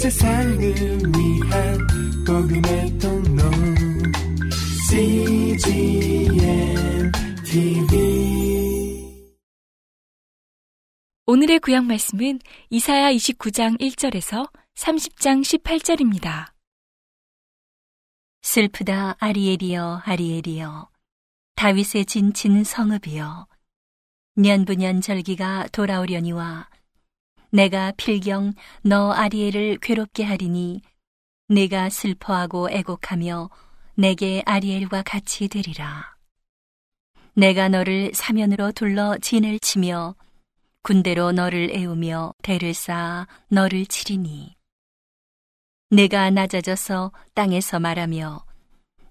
세상을 위한 복음의 통로. CGM TV 오늘의 구약 말씀은 이사야 29장 1절에서 30장 18절입니다. 슬프다 아리엘이여 아리엘이여. 다윗의 진친 성읍이여. 년부년 절기가 돌아오려니와 내가 필경 너 아리엘을 괴롭게 하리니 내가 슬퍼하고 애곡하며 내게 아리엘과 같이 되리라 내가 너를 사면으로 둘러 진을 치며 군대로 너를 애우며 대를 쌓아 너를 치리니 내가 낮아져서 땅에서 말하며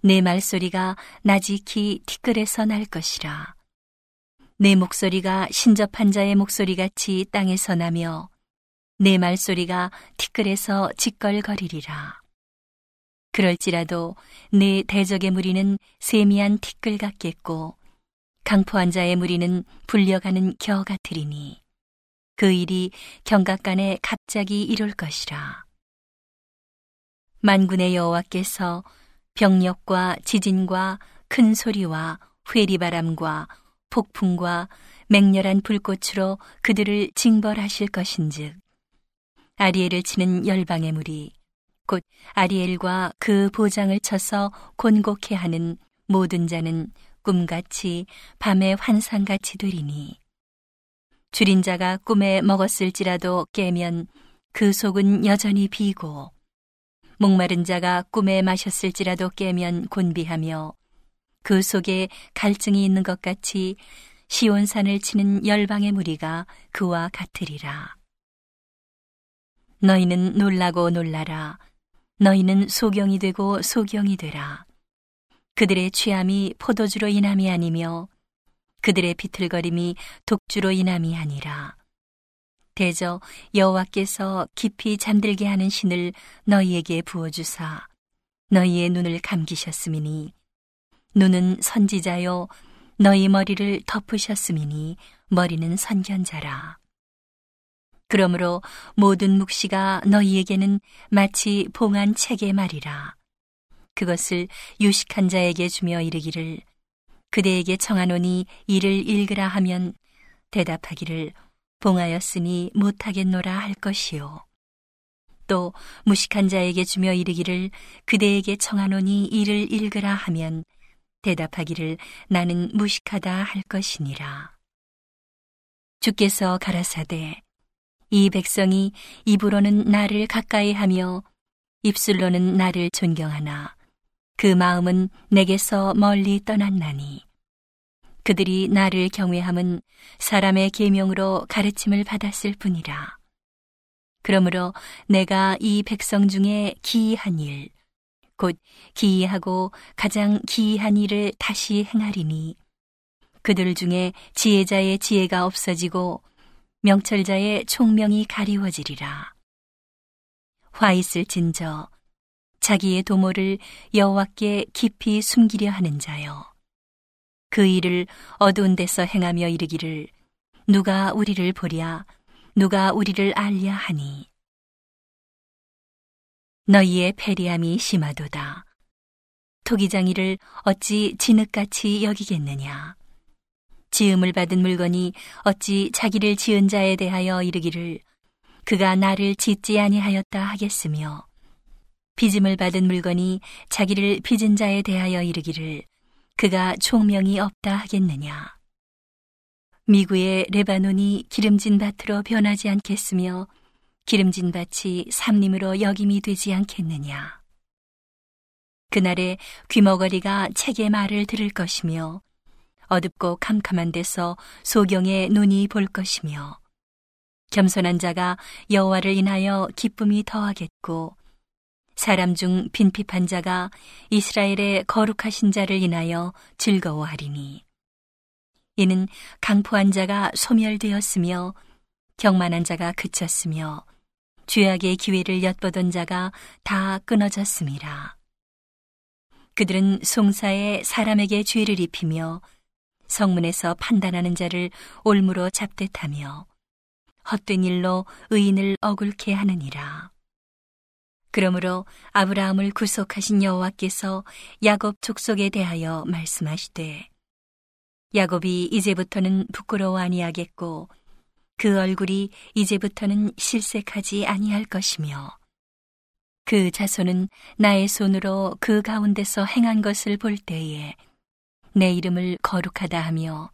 내 말소리가 나지키 티끌에서 날 것이라. 내 목소리가 신접한 자의 목소리 같이 땅에서 나며 내 말소리가 티끌에서 짓걸거리리라. 그럴지라도 내 대적의 무리는 세미한 티끌 같겠고 강포한 자의 무리는 불려가는 겨 같으리니 그 일이 경각간에 갑자기 이룰 것이라. 만군의 여호와께서 병력과 지진과 큰 소리와 회리바람과 폭풍과 맹렬한 불꽃으로 그들을 징벌하실 것인즉 아리엘을 치는 열방의 무리 곧 아리엘과 그 보장을 쳐서 곤곡해 하는 모든 자는 꿈같이 밤의 환상같이 되리니 줄인 자가 꿈에 먹었을지라도 깨면 그 속은 여전히 비고 목마른 자가 꿈에 마셨을지라도 깨면 곤비하며 그 속에 갈증이 있는 것 같이 시온산을 치는 열방의 무리가 그와 같으리라. 너희는 놀라고 놀라라. 너희는 소경이 되고 소경이 되라. 그들의 취함이 포도주로 인함이 아니며 그들의 비틀거림이 독주로 인함이 아니라. 대저 여호와께서 깊이 잠들게 하는 신을 너희에게 부어주사 너희의 눈을 감기셨음이니 눈은 선지자요. 너희 머리를 덮으셨음이니 머리는 선견자라. 그러므로 모든 묵시가 너희에게는 마치 봉한 책의 말이라. 그것을 유식한 자에게 주며 이르기를 그대에게 청하노니 이를 읽으라 하면 대답하기를 봉하였으니 못하겠노라 할 것이요. 또 무식한 자에게 주며 이르기를 그대에게 청하노니 이를 읽으라 하면 대답하기를 나는 무식하다 할 것이니라. 주께서 가라사대 이 백성이 입으로는 나를 가까이 하며 입술로는 나를 존경하나 그 마음은 내게서 멀리 떠났나니 그들이 나를 경외함은 사람의 계명으로 가르침을 받았을 뿐이라. 그러므로 내가 이 백성 중에 기이한 일, 곧 기이하고 가장 기이한 일을 다시 행하리니 그들 중에 지혜자의 지혜가 없어지고 명철자의 총명이 가리워지리라. 화 있을 진저 자기의 도모를 여호와께 깊이 숨기려 하는 자여. 그 일을 어두운 데서 행하며 이르기를 누가 우리를 보랴 누가 우리를 알랴 하니 너희의 패리함이 심하도다. 토기장이를 어찌 진흙같이 여기겠느냐? 지음을 받은 물건이 어찌 자기를 지은 자에 대하여 이르기를 그가 나를 짓지 아니하였다 하겠으며? 빚음을 받은 물건이 자기를 빚은 자에 대하여 이르기를 그가 총명이 없다 하겠느냐. 미구의 레바논이 기름진 밭으로 변하지 않겠으며 기름진 밭이 삼림으로 역임이 되지 않겠느냐. 그날에 귀머거리가 책의 말을 들을 것이며 어둡고 캄캄한 데서 소경의 눈이 볼 것이며 겸손한 자가 여호와를 인하여 기쁨이 더하겠고 사람 중 빈핍한 자가 이스라엘의 거룩하신 자를 인하여 즐거워하리니 이는 강포한 자가 소멸되었으며 경만한 자가 그쳤으며 죄악의 기회를 엿보던 자가 다 끊어졌음이라 그들은 송사에 사람에게 죄를 입히며 성문에서 판단하는 자를 올무로 잡듯하며 헛된 일로 의인을 억울케 하느니라. 그러므로 아브라함을 구속하신 여호와께서 야곱 족속에 대하여 말씀하시되 야곱이 이제부터는 부끄러워 아니하겠고 그 얼굴이 이제부터는 실색하지 아니할 것이며 그 자손은 나의 손으로 그 가운데서 행한 것을 볼 때에 내 이름을 거룩하다 하며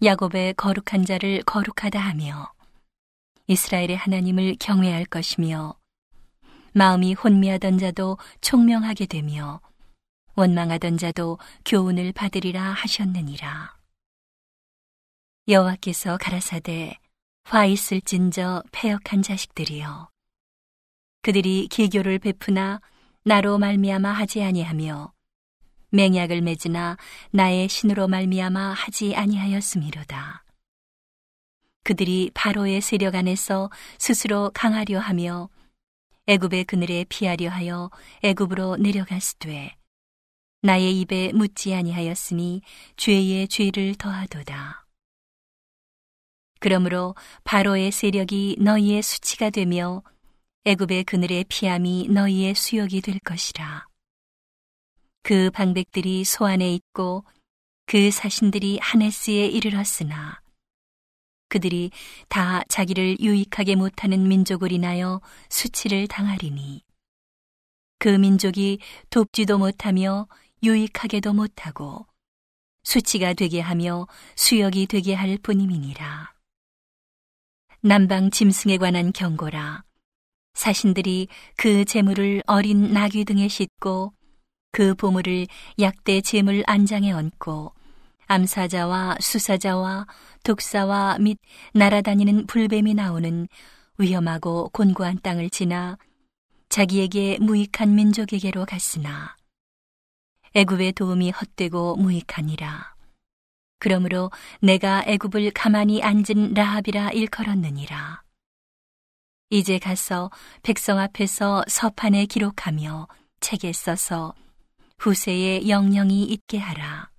야곱의 거룩한 자를 거룩하다 하며 이스라엘의 하나님을 경외할 것이며 마음이 혼미하던 자도 총명하게 되며 원망하던 자도 교훈을 받으리라 하셨느니라. 여호와께서 가라사대 화 있을진저 패역한 자식들이여 그들이 기교를 베푸나 나로 말미암아 하지 아니하며 맹약을 맺으나 나의 신으로 말미암아 하지 아니하였음이로다. 그들이 바로의 세력 안에서 스스로 강하려 하며 애굽의 그늘에 피하려 하여 애굽으로 내려갔으되 나의 입에 묻지 아니하였으니 죄의 죄를 더하도다. 그러므로 바로의 세력이 너희의 수치가 되며 애굽의 그늘에 피함이 너희의 수욕이 될 것이라. 그 방백들이 소안에 있고 그 사신들이 하네스에 이르렀으나 그들이 다 자기를 유익하게 못하는 민족을 인하여 수치를 당하리니 그 민족이 돕지도 못하며 유익하게도 못하고 수치가 되게 하며 수역이 되게 할 뿐임이니라. 남방 짐승에 관한 경고라. 사신들이 그 재물을 어린 나귀 등에 싣고 그 보물을 약대 재물 안장에 얹고 암사자와 수사자와 독사와 및 날아다니는 불뱀이 나오는 위험하고 곤고한 땅을 지나 자기에게 무익한 민족에게로 갔으나 애굽의 도움이 헛되고 무익하니라. 그러므로 내가 애굽을 가만히 앉은 라합이라 일컬었느니라. 이제 가서 백성 앞에서 서판에 기록하며 책에 써서 후세에 영영이 있게 하라.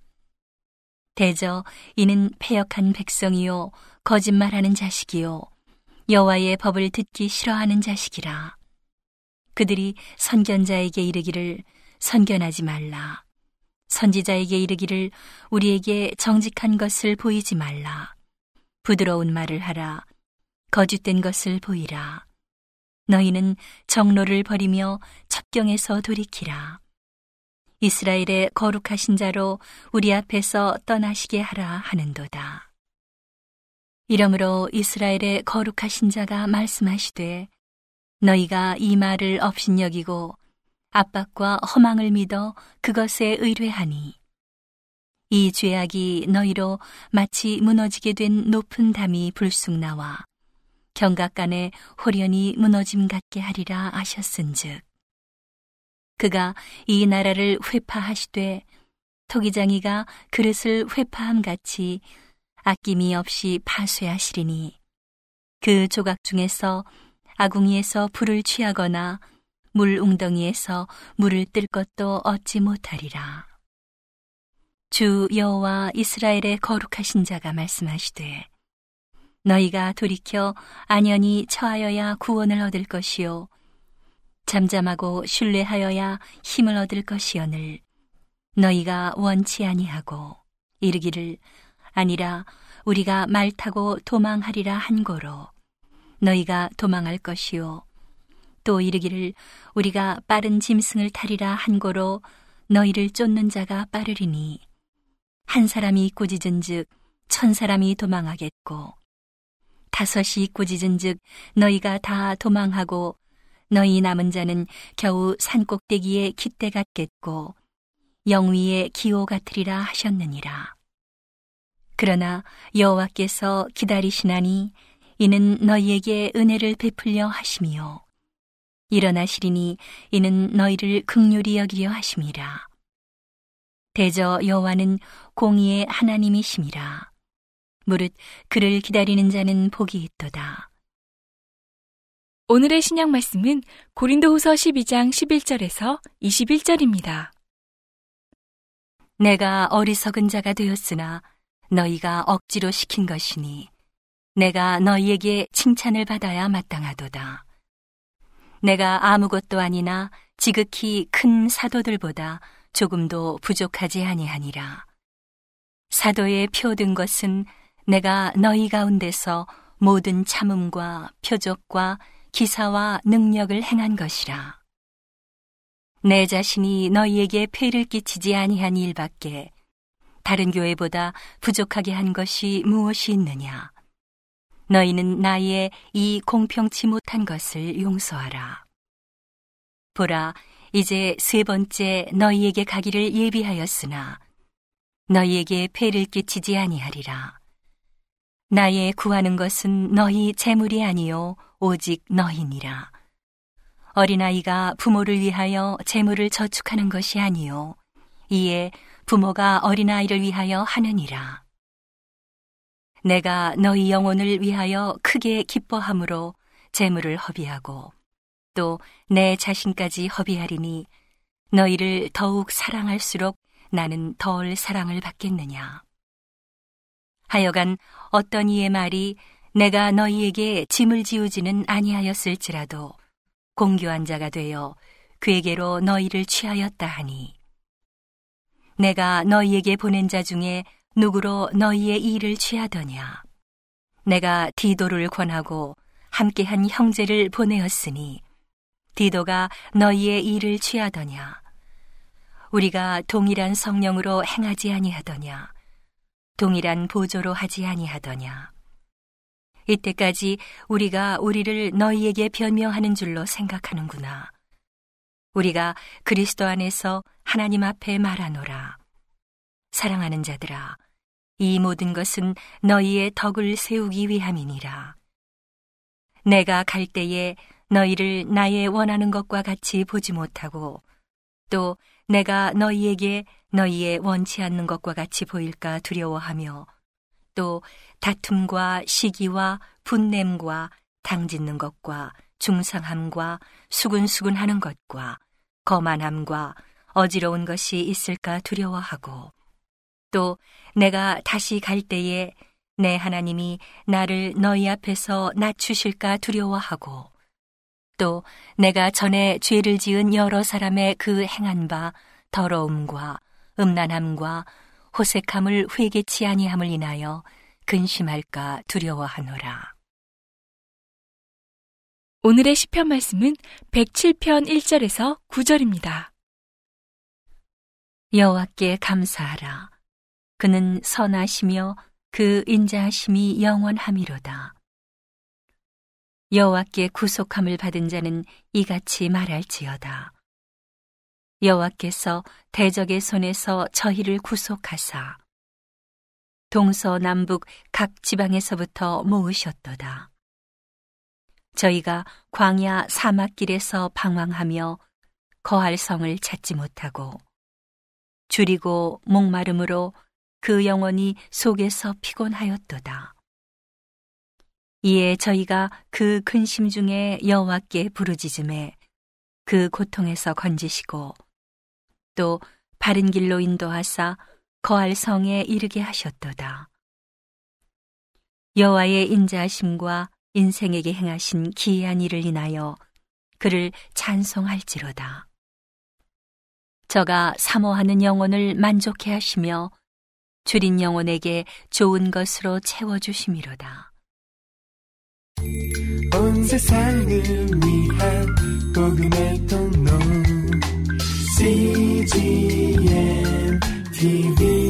대저 이는 패역한 백성이요 거짓말하는 자식이요 여호와의 법을 듣기 싫어하는 자식이라. 그들이 선견자에게 이르기를 선견하지 말라. 선지자에게 이르기를 우리에게 정직한 것을 보이지 말라. 부드러운 말을 하라. 거짓된 것을 보이라. 너희는 정로를 버리며 첩경에서 돌이키라. 이스라엘의 거룩하신 자로 우리 앞에서 떠나시게 하라 하는도다. 이러므로 이스라엘의 거룩하신 자가 말씀하시되 너희가 이 말을 업신여기고 압박과 허망을 믿어 그것에 의뢰하니 이 죄악이 너희로 마치 무너지게 된 높은 담이 불쑥 나와 경각간에 홀연히 무너짐 같게 하리라 하셨은즉 그가 이 나라를 회파하시되 토기장이가 그릇을 회파함 같이 아낌이 없이 파쇄하시리니 그 조각 중에서 아궁이에서 불을 취하거나 물 웅덩이에서 물을 뜰 것도 얻지 못하리라. 주 여호와 이스라엘의 거룩하신 자가 말씀하시되 너희가 돌이켜 안연히 처하여야 구원을 얻을 것이요 잠잠하고 신뢰하여야 힘을 얻을 것이오늘 너희가 원치 아니하고 이르기를 아니라 우리가 말 타고 도망하리라 한 거로 너희가 도망할 것이요 또 이르기를 우리가 빠른 짐승을 타리라 한 거로 너희를 쫓는 자가 빠르리니 한 사람이 꾸짖은즉 천 사람이 도망하겠고 다섯이 꾸짖은즉 너희가 다 도망하고 너희 남은 자는 겨우 산 꼭대기에 깃대 같겠고 영위에 기호 같으리라 하셨느니라. 그러나 여호와께서 기다리시나니 이는 너희에게 은혜를 베풀려 하심이요 일어나시리니 이는 너희를 극률이 여기려 하심이라. 대저 여호와는 공의의 하나님이심이라. 무릇 그를 기다리는 자는 복이 있도다. 오늘의 신약 말씀은 고린도후서 12장 11절에서 21절입니다. 내가 어리석은 자가 되었으나 너희가 억지로 시킨 것이니 내가 너희에게 칭찬을 받아야 마땅하도다. 내가 아무것도 아니나 지극히 큰 사도들보다 조금도 부족하지 아니하니라. 사도의 표든 것은 내가 너희 가운데서 모든 참음과 표적과 기사와 능력을 행한 것이라. 내 자신이 너희에게 폐를 끼치지 아니한 일밖에 다른 교회보다 부족하게 한 것이 무엇이 있느냐? 너희는 나의 이 공평치 못한 것을 용서하라. 보라, 이제 세 번째 너희에게 가기를 예비하였으나 너희에게 폐를 끼치지 아니하리라. 나의 구하는 것은 너희 재물이 아니요 오직 너희니라. 어린아이가 부모를 위하여 재물을 저축하는 것이 아니요 이에 부모가 어린아이를 위하여 하느니라. 내가 너희 영혼을 위하여 크게 기뻐함으로 재물을 허비하고 또 내 자신까지 허비하리니 너희를 더욱 사랑할수록 나는 덜 사랑을 받겠느냐. 하여간 어떤 이의 말이 내가 너희에게 짐을 지우지는 아니하였을지라도 공교한 자가 되어 괴계로 너희를 취하였다 하니 내가 너희에게 보낸 자 중에 누구로 너희의 일을 취하더냐 내가 디도를 권하고 함께한 형제를 보내었으니 디도가 너희의 일을 취하더냐 우리가 동일한 성령으로 행하지 아니하더냐 동일한 보조로 하지 아니하더냐 이때까지 우리가 우리를 너희에게 변명하는 줄로 생각하는구나. 우리가 그리스도 안에서 하나님 앞에 말하노라. 사랑하는 자들아, 이 모든 것은 너희의 덕을 세우기 위함이니라. 내가 갈 때에 너희를 나의 원하는 것과 같이 보지 못하고 또 내가 너희에게 너희의 원치 않는 것과 같이 보일까 두려워하며 또 다툼과 시기와 분냄과 당짓는 것과 중상함과 수근수근 하는 것과 거만함과 어지러운 것이 있을까 두려워하고 또 내가 다시 갈 때에 내 하나님이 나를 너희 앞에서 낮추실까 두려워하고 또 내가 전에 죄를 지은 여러 사람의 그 행한 바 더러움과 음란함과 호색함을 회개치 아니함을 인하여 근심할까 두려워하노라. 오늘의 시편 말씀은 107편 1절에서 9절입니다. 여호와께 감사하라. 그는 선하시며 그 인자하심이 영원함이로다. 여호와께 구속함을 받은 자는 이같이 말할지어다. 여호와께서 대적의 손에서 저희를 구속하사 동서남북 각 지방에서부터 모으셨도다. 저희가 광야 사막길에서 방황하며 거할 성을 찾지 못하고 줄이고 목마름으로 그 영혼이 속에서 피곤하였도다. 이에 저희가 그 근심 중에 여호와께 부르짖음에 그 고통에서 건지시고 또 바른 길로 인도하사 거할 성에 이르게 하셨도다. 여호와의 인자하심과 인생에게 행하신 기이한 일을 인하여 그를 찬송할지로다. 저가 사모하는 영혼을 만족해 하시며 주린 영혼에게 좋은 것으로 채워주심이로다. 온 세상을 위한 복음의 통로 CGM TV